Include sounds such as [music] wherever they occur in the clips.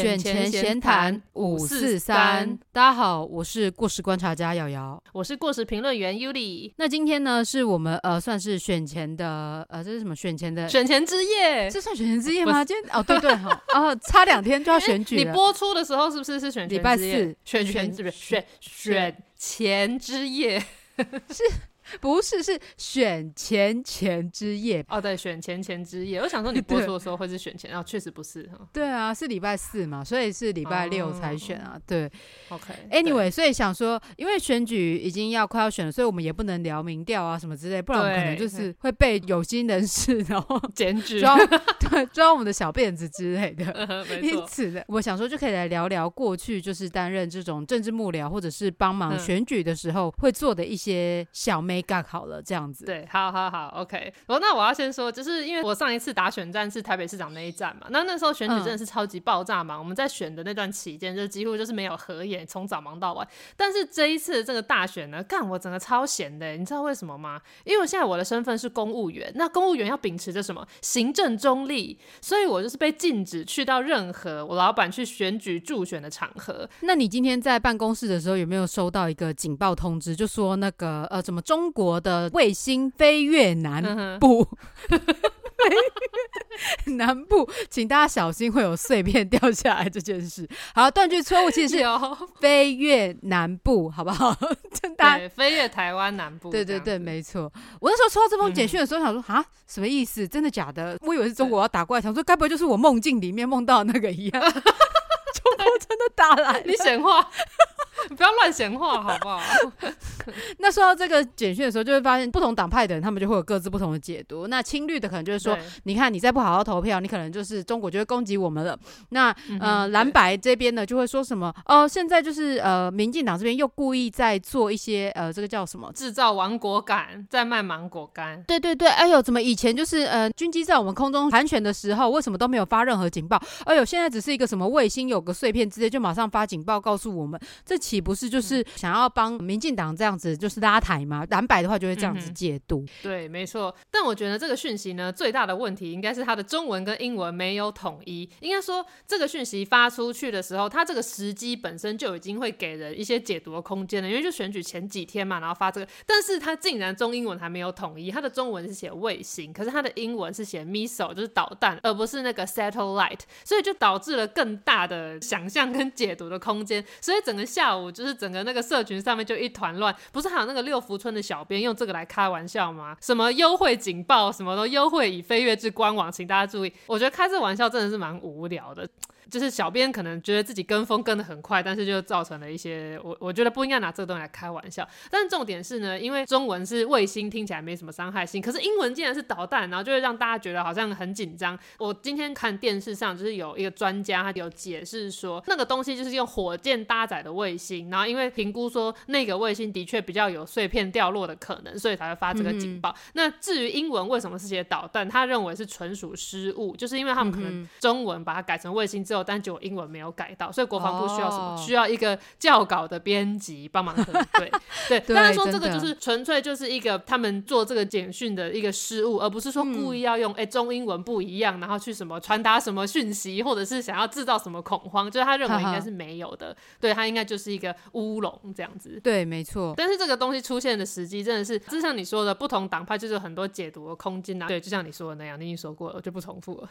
选前闲谈五四三，大家好，我是过时观察家瑶瑶，我是过时评论员 Yuli。那今天呢，是我们呃算是选前的呃，这是什么选前的选前之夜？这算选前之夜吗？今天哦，对对哈，哦，差两天就要选举 [laughs] 你播出的时候是不是是选礼拜四？选前是不是选选前之夜？是。不是，是选前前之夜哦。对，选前前之夜。我想说，你播出的时候会是选前，然后确实不是哈。对啊，是礼拜四嘛，所以是礼拜六才选啊。对，OK。Anyway，所以想说，因为选举已经要快要选了，所以我们也不能聊民调啊什么之类，不然我们可能就是会被有心人士然后 [laughs] 检举，[laughs] 抓对抓我们的小辫子之类的。因此呢，我想说就可以来聊聊过去就是担任这种政治幕僚或者是帮忙选举的时候会做的一些小 make。干好了，这样子。对，好好好，OK。哦，那我要先说，就是因为我上一次打选战是台北市长那一战嘛，那那时候选举真的是超级爆炸忙。我们在选的那段期间，就几乎就是没有合眼，从早忙到晚。但是这一次这个大选呢，干我整个超闲的，你知道为什么吗？因为现在我的身份是公务员，那公务员要秉持着什么行政中立，所以我就是被禁止去到任何我老板去选举助选的场合。那你今天在办公室的时候，有没有收到一个警报通知，就说那个呃，怎么中国的卫星飞越南部，[laughs] 南部，请大家小心会有碎片掉下来这件事。好，断句错误，其实是飞越南部，好不好？[laughs] 对，飞越台湾南部。对对对，没错。我那时候收到这封简讯的时候，想说啊，什么意思？真的假的？我以为是中国要打过来，想说该不会就是我梦境里面梦到那个一样？[laughs] 中国真的打来？你显化。[laughs] 不要乱闲话，好不好？[laughs] 那说到这个简讯的时候，就会发现不同党派的人，他们就会有各自不同的解读。那青绿的可能就是说，你看你再不好好投票，你可能就是中国就会攻击我们了。那呃蓝白这边呢，就会说什么？哦，现在就是呃民进党这边又故意在做一些呃这个叫什么制造亡国感，在卖芒果干。对对对，哎呦，怎么以前就是呃军机在我们空中盘旋的时候，为什么都没有发任何警报？哎呦，现在只是一个什么卫星有个碎片之类，就马上发警报告诉我们，这岂不是就是想要帮民进党这样子就是拉台吗？蓝白的话就会这样子解读。对，没错。但我觉得这个讯息呢，最大的问题应该是它的中文跟英文没有统一。应该说，这个讯息发出去的时候，它这个时机本身就已经会给人一些解读的空间了。因为就选举前几天嘛，然后发这个，但是它竟然中英文还没有统一。它的中文是写卫星，可是它的英文是写 missile，就是导弹，而不是那个 satellite，[laughs] 所以就导致了更大的想象跟解读的空间。所以整个下午就是。整个那个社群上面就一团乱，不是还有那个六福村的小编用这个来开玩笑吗？什么优惠警报，什么都优惠已飞跃至官网，请大家注意。我觉得开这玩笑真的是蛮无聊的。就是小编可能觉得自己跟风跟的很快，但是就造成了一些我我觉得不应该拿这个东西来开玩笑。但是重点是呢，因为中文是卫星，听起来没什么伤害性，可是英文竟然是导弹，然后就会让大家觉得好像很紧张。我今天看电视上就是有一个专家，他有解释说，那个东西就是用火箭搭载的卫星，然后因为评估说那个卫星的确比较有碎片掉落的可能，所以才会发这个警报。那至于英文为什么是写导弹，他认为是纯属失误，就是因为他们可能中文把它改成卫星之后。但就英文没有改到，所以国防部需要什么？需要一个教稿的编辑帮忙核对。[laughs] 对，当然说这个就是纯粹就是一个他们做这个简讯的一个失误，而不是说故意要用哎中英文不一样，然后去什么传达什么讯息，或者是想要制造什么恐慌，就是他认为应该是没有的。对他应该就是一个乌龙这样子。对，没错。但是这个东西出现的时机真的是，就像你说的，不同党派就是有很多解读的空间啊。对，就像你说的那样，你已经说过了，我就不重复了。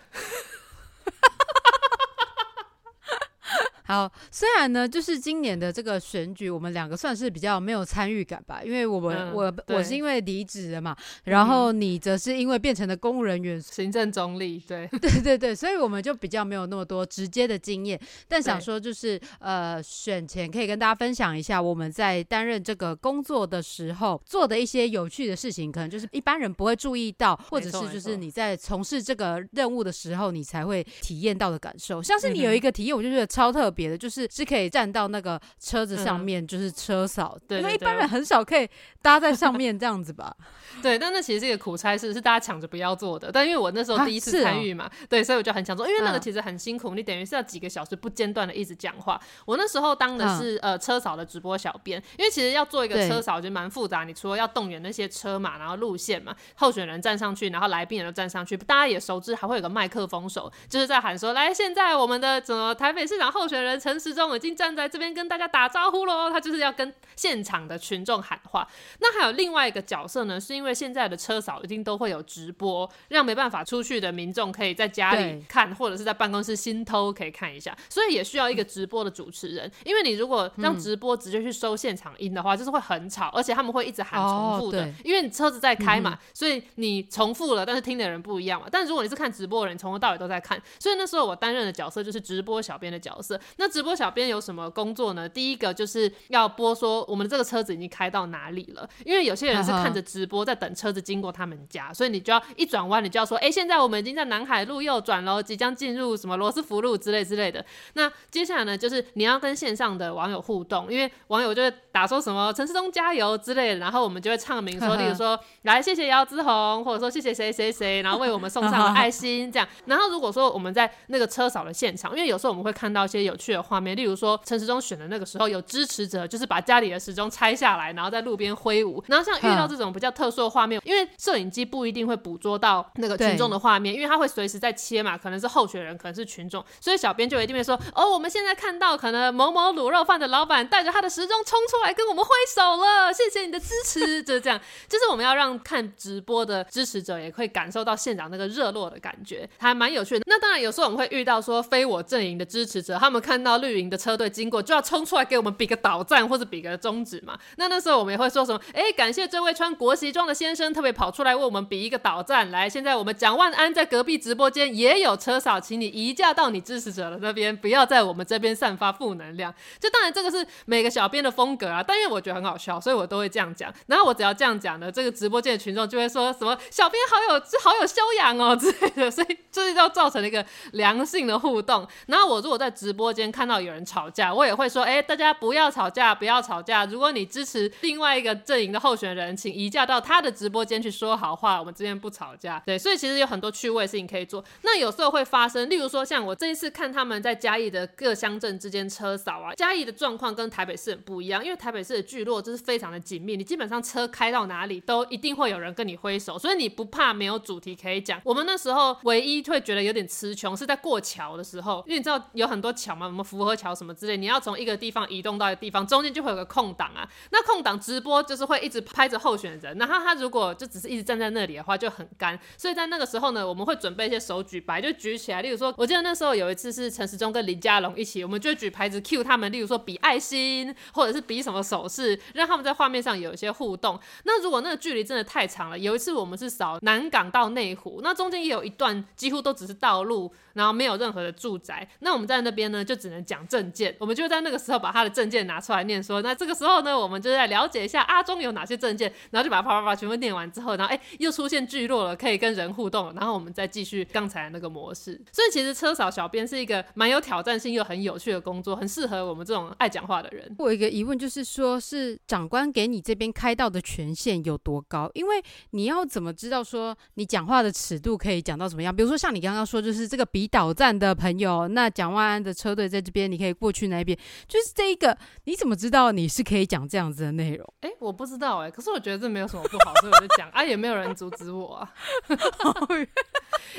好，虽然呢，就是今年的这个选举，我们两个算是比较没有参与感吧，因为我们我我是因为离职了嘛，然后你则是因为变成了公务人员，行政中立，对 [laughs] 对对对，所以我们就比较没有那么多直接的经验。但想说就是呃，选前可以跟大家分享一下我们在担任这个工作的时候做的一些有趣的事情，可能就是一般人不会注意到，或者是就是你在从事这个任务的时候你才会体验到的感受。像是你有一个体验，我就觉得超特别。别的，就是是可以站到那个车子上面，就是车扫，因为一般人很少可以搭在上面这样子吧。[laughs] 对，但那其实是一个苦差事，是大家抢着不要做的。但因为我那时候第一次参与嘛，对，所以我就很想做，因为那个其实很辛苦，你等于是要几个小时不间断的一直讲话。我那时候当的是呃车扫的直播小编，因为其实要做一个车扫就蛮复杂，你除了要动员那些车嘛，然后路线嘛，候选人站上去，然后来宾也都站上去，大家也熟知，还会有个麦克风手，就是在喊说，来，现在我们的怎么台北市长候选人陈时中已经站在这边跟大家打招呼喽，他就是要跟现场的群众喊话。那还有另外一个角色呢，是因为现在的车嫂一定都会有直播，让没办法出去的民众可以在家里看，或者是在办公室心偷可以看一下，所以也需要一个直播的主持人。因为你如果让直播直接去收现场音的话，就是会很吵，而且他们会一直喊重复的，因为你车子在开嘛，所以你重复了，但是听的人不一样嘛。但如果你是看直播的人，从头到尾都在看，所以那时候我担任的角色就是直播小编的角色。那直播小编有什么工作呢？第一个就是要播说我们的这个车子已经开到哪里了，因为有些人是看着直播在等车子经过他们家，所以你就要一转弯，你就要说，哎，现在我们已经在南海路右转喽，即将进入什么罗斯福路之类之类的。那接下来呢，就是你要跟线上的网友互动，因为网友就会打说什么陈世忠加油之类的，然后我们就会唱名说，[laughs] 例如说来谢谢姚之红，或者说谢谢谁谁谁，然后为我们送上了爱心这样。[laughs] 然后如果说我们在那个车少的现场，因为有时候我们会看到一些有趣的画面，例如说陈时中选的那个时候，有支持者就是把家里的时钟拆下来，然后在路边挥舞。然后像遇到这种比较特殊的画面，因为摄影机不一定会捕捉到那个群众的画面，因为他会随时在切嘛，可能是候选人，可能是群众，所以小编就一定会说，哦，我们现在看到可能某某卤肉饭的老板带着他的时钟冲出来跟我们挥手了，谢谢你的支持，就是这样，就是我们要让看直播的支持者也会感受到现场那个热络的感觉，还蛮有趣的。那当然有时候我们会遇到说非我阵营的支持者，他们看看到绿营的车队经过就要冲出来给我们比个倒赞或者比个中指嘛，那那时候我们也会说什么，哎，感谢这位穿国旗装的先生特别跑出来为我们比一个倒赞，来，现在我们蒋万安在隔壁直播间也有车扫，请你移驾到你支持者的那边，不要在我们这边散发负能量。就当然这个是每个小编的风格啊，但因为我觉得很好笑，所以我都会这样讲。然后我只要这样讲呢，这个直播间的群众就会说什么小编好有好有修养哦之类的，所以这就造成了一个良性的互动。然后我如果在直播间看到有人吵架，我也会说，哎，大家不要吵架，不要吵架。如果你支持另外一个阵营的候选人，请移驾到他的直播间去说好话，我们之间不吵架。对，所以其实有很多趣味的事情可以做。那有时候会发生，例如说像我这一次看他们在嘉义的各乡镇之间车扫啊，嘉义的状况跟台北市很不一样，因为台北市的聚落就是非常的紧密，你基本上车开到哪里都一定会有人跟你挥手，所以你不怕没有主题可以讲。我们那时候唯一会觉得有点词穷是在过桥的时候，因为你知道有很多桥嘛，什么福和桥什么之类，你要从一个地方移动到一个地方，中间就会有个空档啊。那空档直播就是会一直拍着候选人，然后他如果就只是一直站在那里的话就很干，所以在那个时候呢，我们会准备一些手举牌，就举起来。例如说，我记得那时候有一次是陈时中跟林佳龙一起，我们就举牌子 cue 他们，例如说比爱心或者是比什么手势，让他们在画面上有一些互动。那如果那个距离真的太长了，有一次我们是扫南港到内湖，那中间也有一段几乎都只是道路。然后没有任何的住宅，那我们在那边呢，就只能讲证件。我们就在那个时候把他的证件拿出来念，说那这个时候呢，我们就在了解一下阿中有哪些证件，然后就把啪啪啪全部念完之后，然后哎，又出现聚落了，可以跟人互动，然后我们再继续刚才那个模式。所以其实车嫂小编是一个蛮有挑战性又很有趣的工作，很适合我们这种爱讲话的人。我有一个疑问，就是说是长官给你这边开到的权限有多高？因为你要怎么知道说你讲话的尺度可以讲到怎么样？比如说像你刚刚说，就是这个比。岛站的朋友，那蒋万安的车队在这边，你可以过去那边。就是这一个，你怎么知道你是可以讲这样子的内容？哎，我不知道哎，可是我觉得这没有什么不好，所以我就讲啊，也没有人阻止我啊。[laughs]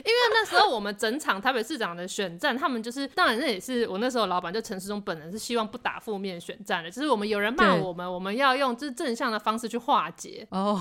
因为那时候我们整场台北市长的选战，他们就是当然那也是我那时候老板就陈世忠本人是希望不打负面选战的，就是我们有人骂我们，我们要用就是正向的方式去化解 [laughs] 哦。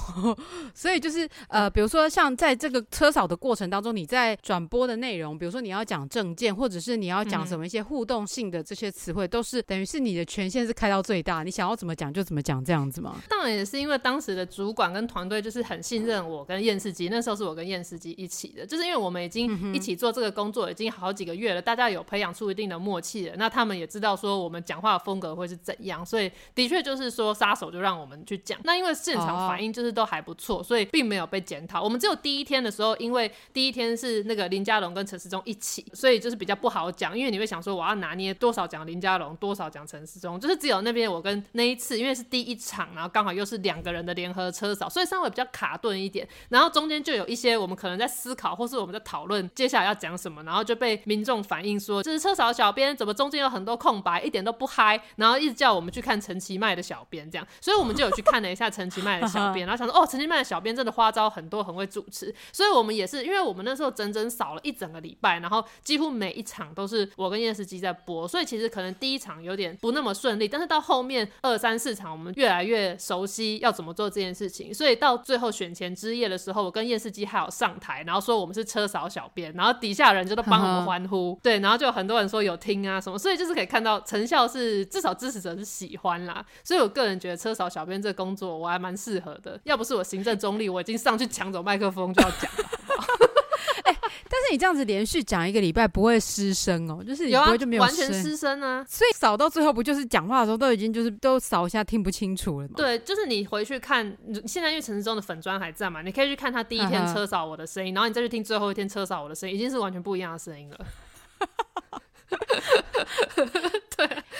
所以就是呃，比如说像在这个车扫的过程当中，你在转播的内容，比如说你要讲证件，或者是你要讲什么一些互动性的这些词汇，都是等于是你的权限是开到最大，你想要怎么讲就怎么讲这样子吗？当然也是因为当时的主管跟团队就是很信任我跟验视机，那时候是我跟验视机一起的，就是因为我们已经一起做这个工作已经好几个月了，大家有培养出一定的默契了，那他们也知道说我们讲话的风格会是怎样，所以的确就是说杀手就让我们去讲。那因为现场反应就是都还不错，所以并没有被检讨。我们只有第一天的时候，因为第一天是那个林家龙跟陈世忠一起，所以就是比较不好讲，因为你会想说我要拿。捏多少讲林家龙，多少讲陈世忠，就是只有那边我跟那一次，因为是第一场，然后刚好又是两个人的联合车扫，所以稍微比较卡顿一点。然后中间就有一些我们可能在思考，或是我们在讨论接下来要讲什么，然后就被民众反映说，这是车扫小编怎么中间有很多空白，一点都不嗨，然后一直叫我们去看陈其迈的小编这样，所以我们就有去看了一下陈其迈的小编，然后想说哦，陈其迈的小编真的花招很多，很会主持，所以我们也是因为我们那时候整整扫了一整个礼拜，然后几乎每一场都是我跟验视机在播，所以其实可能第一场有点不那么顺利，但是到后面二三四场我们越来越熟悉要怎么做这件事情，所以到最后选前之夜的时候，我跟验视机还有上台，然后说我们是车扫小编，然后底下人就都帮我们欢呼，对，然后就有很多人说有听啊什么，所以就是可以看到成效是至少支持者是喜欢啦，所以我个人觉得车扫小编这工作我还蛮适合的，要不是我行政中立，我已经上去抢走麦克风就要讲了。但是你这样子连续讲一个礼拜不会失声哦，就是你不会就没有完全失声啊。所以扫到最后不就是讲话的时候都已经就是都扫一下听不清楚了吗？对，就是你回去看，现在因为陈市中的粉砖还在嘛，你可以去看他第一天 [laughs] 车扫我的声音，然后你再去听最后一天车扫我的声音，已经是完全不一样的声音了。[laughs]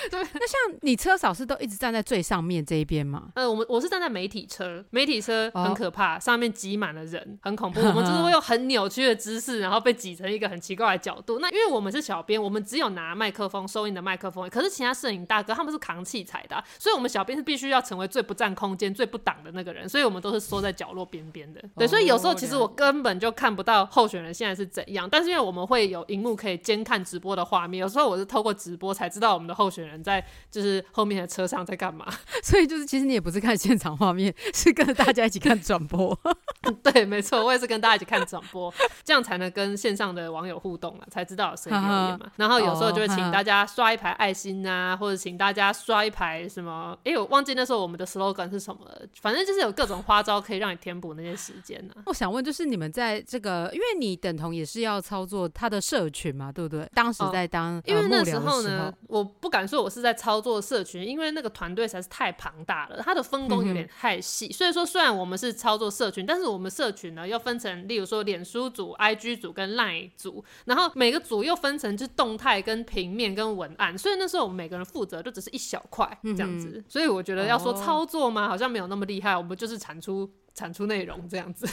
对 [laughs] 对，那像你车嫂是都一直站在最上面这一边吗？呃，我们我是站在媒体车，媒体车很可怕，上面挤满了人，很恐怖。[laughs] 我们就是会用很扭曲的姿势，然后被挤成一个很奇怪的角度。那因为我们是小编，我们只有拿麦克风收音的麦克风，可是其他摄影大哥他们是扛器材的，所以我们小编是必须要成为最不占空间、最不挡的那个人，所以我们都是缩在角落边边的。对，所以有时候其实我根本就看不到候选人现在是怎样，但是因为我们会有荧幕可以监看直播的画面，有时候我是透过直播才知道我们的候选人在就是后面的车上在干嘛，[laughs] 所以就是其实你也不是看现场画面，是跟着大家一起看转播。[laughs] 对，没错，我也是跟大家一起看转播，这样才能跟线上的网友互动啊，才知道谁留言嘛。然后有时候就会请大家刷一排爱心啊，或者请大家刷一排什么，哎，我忘记那时候我们的 slogan 是什么了，反正就是有各种花招可以让你填补那些时间呢。我想问，就是你们在这个，因为你等同也是要操作他的社群嘛，对不对？当时在当因为那时候呢，我不敢说我是在操作社群，因为那个团队实在是太庞大了，它的分工有点太细。所以说，虽然我们是操作社群，但是我们社群呢又分成，例如说脸书组、IG 组跟 Line 组，然后每个组又分成就是动态、跟平面、跟文案。所以那时候我们每个人负责就只是一小块这样子。所以我觉得要说操作吗？好像没有那么厉害，我们就是产出产出内容这样子。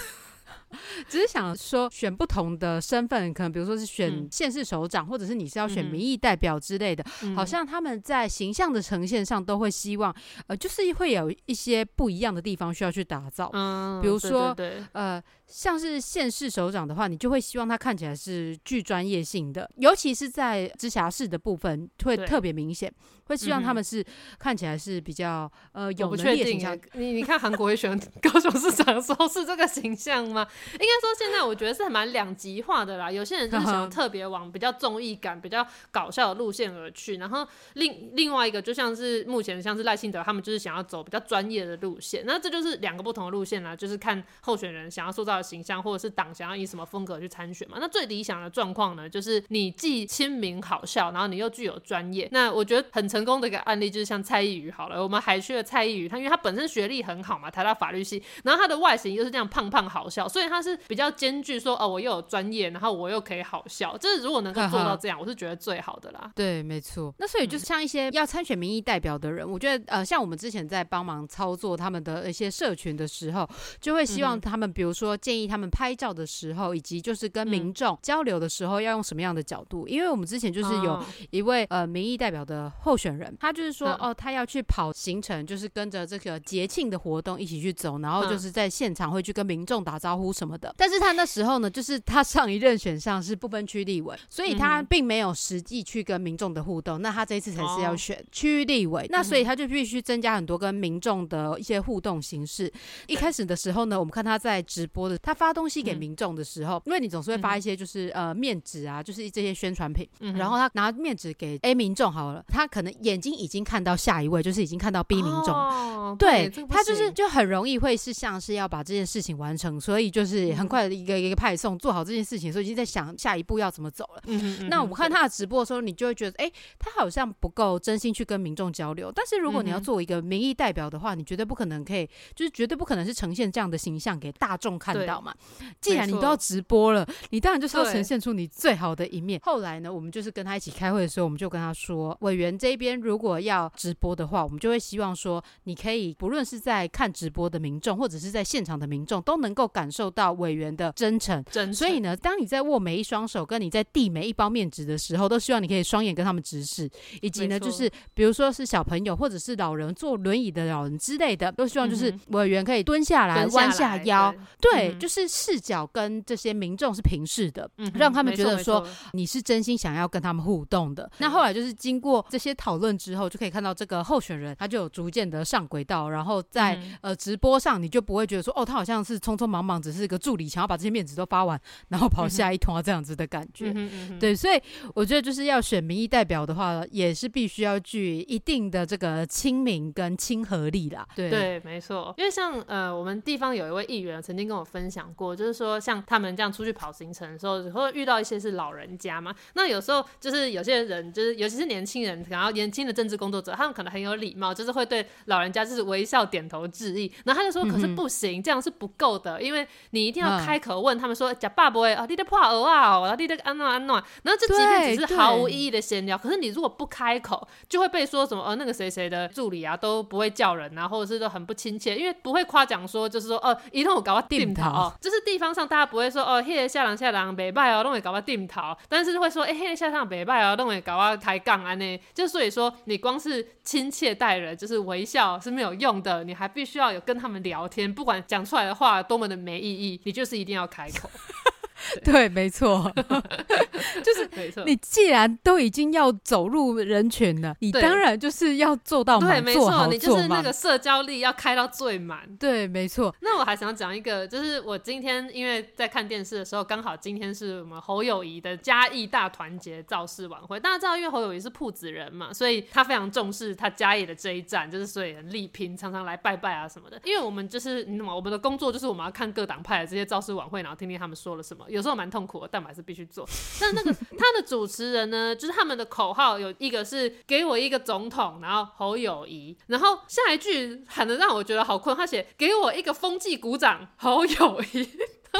只是想说，选不同的身份，可能比如说是选县市首长，或者是你是要选民意代表之类的，好像他们在形象的呈现上都会希望，呃，就是会有一些不一样的地方需要去打造。嗯，比如说，呃，像是县市首长的话，你就会希望他看起来是具专业性的，尤其是在直辖市的部分会特别明显。会希望他们是看起来是比较呃有能力的形象。你你看韩国会选 [laughs] 高雄市长的时候是这个形象吗？应该说现在我觉得是蛮两极化的啦。有些人就是想 [laughs] 特别往比较综艺感、比较搞笑的路线而去，然后另另外一个就像是目前像是赖清德他们就是想要走比较专业的路线。那这就是两个不同的路线啦，就是看候选人想要塑造的形象，或者是党想要以什么风格去参选嘛。那最理想的状况呢，就是你既亲民好笑，然后你又具有专业。那我觉得很成。功的一个案例就是像蔡依宇好了，我们海区的蔡依宇，他因为他本身学历很好嘛，台大法律系，然后他的外形又是这样胖胖好笑，所以他是比较兼具说哦，我又有专业，然后我又可以好笑，就是如果能够做到这样，我是觉得最好的啦。对，没错。那所以就是像一些要参选民意代表的人，我觉得呃，像我们之前在帮忙操作他们的一些社群的时候，就会希望他们，比如说建议他们拍照的时候，以及就是跟民众交流的时候要用什么样的角度，因为我们之前就是有一位呃民意代表的候选人，他就是说。哦，他要去跑行程，就是跟着这个节庆的活动一起去走，然后就是在现场会去跟民众打招呼什么的。但是他那时候呢，就是他上一任选上是不分区立委，所以他并没有实际去跟民众的互动。那他这一次才是要选区域立委，那所以他就必须增加很多跟民众的一些互动形式。一开始的时候呢，我们看他在直播的，他发东西给民众的时候，因为你总是会发一些就是呃面纸啊，就是这些宣传品，然后他拿面纸给 A 民众好了，他可能眼睛已经看。看到下一位就是已经看到 B 民众，对他就是就很容易会是像是要把这件事情完成，所以就就是很快的一个一个派送做好这件事情，所以已经在想下一步要怎么走了。那我看他的直播的时候，你就会觉得，哎，他好像不够真心去跟民众交流。但是如果你要作为一个民意代表的话，你绝对不可能可以，就是绝对不可能是呈现这样的形象给大众看到嘛。既然你都要直播了，你当然就是要呈现出你最好的一面。后来呢，我们就是跟他一起开会的时候，我们就跟他说，委员这边如果要直播的话，我们就会希望说，你可以不论是在看直播的民众，或者是在现场的民众，都能够感受到委员的真诚。真所以呢，当你在握每一双手，跟你在递每一包面纸的时候，都希望你可以双眼跟他们直视。以及呢，就是比如说是小朋友或者是老人坐轮椅的老人之类的，都希望就是委员可以蹲下来，弯下腰，对，就是视角跟这些民众是平视的，让他们觉得说你是真心想要跟他们互动的。那后来就是经过这些讨论之后，就可以看到这个候选人他就有逐渐的上轨道，然后在呃直播上你就不会觉得说哦，他好像是匆匆忙忙，只是一个助理，想要把这些面子都发完，然后跑下一通啊这样子的感觉。对，所以我觉得就是要选民意代表的话，也是必须要具一定的这个亲民跟亲和力啦。对对，没错。因为像呃，我们地方有一位议员曾经跟我分享过，就是说像他们这样出去跑行程的时候，会遇到一些是老人家嘛。那有时候就是有些人，就是尤其是年轻人，然后年轻的政治工作者，他们可能很有礼貌，就是会对老人家就是微笑点头致意。然后他就说：“可是不行，这样是不够的，因为你一定要开口问他们说：‘假爸不会啊，你的破鹅啊，然后你的安暖安暖。’然后这即便只是毫无意义的闲聊，可是你如果不开口，就会被说什么呃那个谁谁的助理啊都不会叫人啊，或者是都很不亲切，因为不会夸奖说就是说哦一弄我搞个定桃，就是地方上大家不会说哦嘿下郎下郎北拜哦弄会搞个定桃，但是会说哎嘿下上北拜哦弄会搞个抬杠啊呢，就所以说你光是亲切待人，就是微笑是没有用的，你还必须要有跟他们聊天，不管讲出来的话多么的没意义，你就是一定要开口。[laughs] 对，没错，[laughs] 就是没错。你既然都已经要走入人群了，你当然就是要做到满，没错，你就是那个社交力要开到最满。对，没错。那我还想讲一个，就是我今天因为在看电视的时候，刚好今天是我们侯友谊的嘉义大团结造势晚会。大家知道，因为侯友谊是铺子人嘛，所以他非常重视他嘉义的这一站，就是所以很力拼，常常来拜拜啊什么的。因为我们就是你懂吗？我们的工作就是我们要看各党派的这些造势晚会，然后听听他们说了什么。有时候蛮痛苦的，但我还是必须做。[laughs] 但那个他的主持人呢，就是他们的口号有一个是给我一个总统，然后侯友谊，然后下一句喊的让我觉得好困，他写给我一个风纪鼓掌，侯友谊。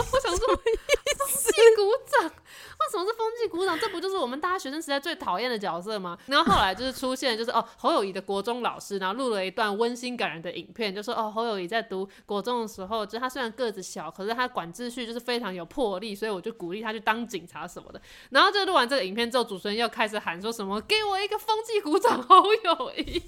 我想说，风纪鼓掌，为什么是风纪鼓掌？这不就是我们大学生时代最讨厌的角色吗？然后后来就是出现，就是哦，侯友谊的国中老师，然后录了一段温馨感人的影片，就说哦，侯友谊在读国中的时候，就他虽然个子小，可是他管秩序就是非常有魄力，所以我就鼓励他去当警察什么的。然后就录完这个影片之后，主持人又开始喊说什么，给我一个风纪鼓掌，侯友谊。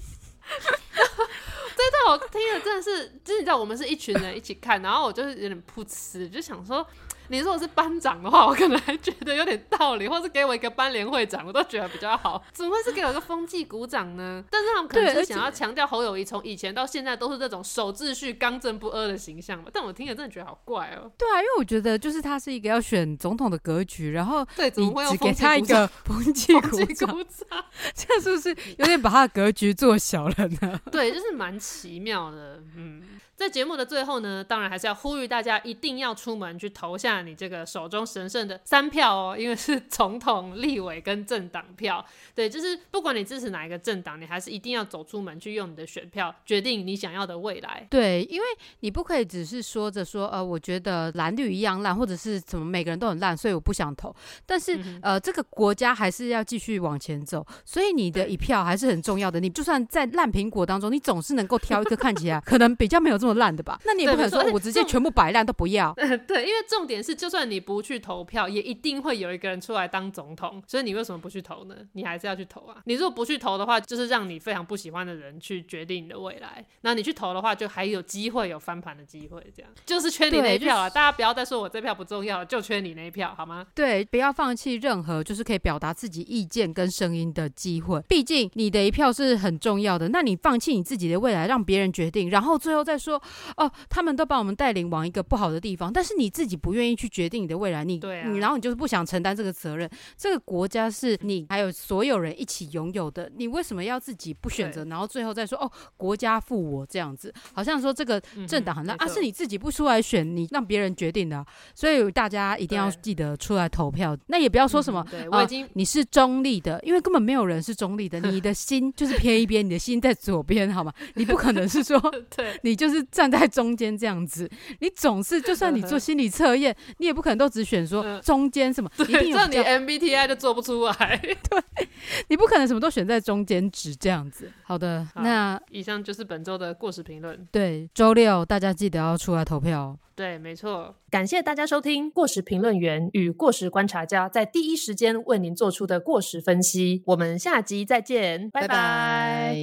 这段我听了真的是，就是你知道，我们是一群人一起看，然后我就是有点噗嗤，就想说。你如果是班长的话，我可能还觉得有点道理，或是给我一个班联会长，我都觉得比较好。怎么会是给我一个风纪鼓掌呢？但是他们可能是想要强调侯友谊从以前到现在都是这种守秩序、刚正不阿的形象嘛？但我听了真的觉得好怪哦。对啊，因为我觉得就是他是一个要选总统的格局，然后对，怎么会只给他一个风纪鼓掌？[laughs] 这是不是有点把他的格局做小了呢？[laughs] 对，就是蛮奇妙的，嗯。在节目的最后呢，当然还是要呼吁大家一定要出门去投下你这个手中神圣的三票哦，[laughs] 因为是总统、立委跟政党票。对，就是不管你支持哪一个政党，你还是一定要走出门去用你的选票，决定你想要的未来。对，因为你不可以只是说着说，呃，我觉得蓝绿一样烂，或者是怎么每个人都很烂，所以我不想投。但是，呃，这个国家还是要继续往前走，所以你的一票还是很重要的。你就算在烂苹果当中，你总是能够挑一个看起来 [laughs] 可能比较没有这么。烂的吧？那你也不可能说我直接全部摆烂都不要。[laughs] 对，因为重点是，就算你不去投票，也一定会有一个人出来当总统。所以你为什么不去投呢？你还是要去投啊！你如果不去投的话，就是让你非常不喜欢的人去决定你的未来。那你去投的话，就还有机会有翻盘的机会。这样就是缺你那一票啊。大家不要再说我这票不重要，就缺你那一票，好吗？对，不要放弃任何就是可以表达自己意见跟声音的机会。毕竟你的一票是很重要的。那你放弃你自己的未来，让别人决定，然后最后再说哦，他。们都把我们带领往一个不好的地方，但是你自己不愿意意去决定你的未来，你你然后你就是不想承担这个责任。这个国家是你还有所有人一起拥有的，你为什么要自己不选择？然后最后再说哦，国家负我这样子，好像说这个政党很烂啊，是你自己不出来选，你让别人决定的。所以大家一定要记得出来投票。那也不要说什么，我已经你是中立的，因为根本没有人是中立的，你的心就是偏一边，你的心在左边，好吗？你不可能是说，[laughs] 对你就是站在中间这样子，[laughs] 你总是就算你做心理测验，你也不可能都只选说中间什么，一定这你 MBTI 都做不出来，[laughs] 对你不可能什么都选在中间值这样子。好的，那以上就是本周的过时评论。对，周六大家记得要出来投票。对，没错。感谢大家收听过时评论员与过时观察家在第一时间为您做出的过时分析。我们下集再见，拜拜。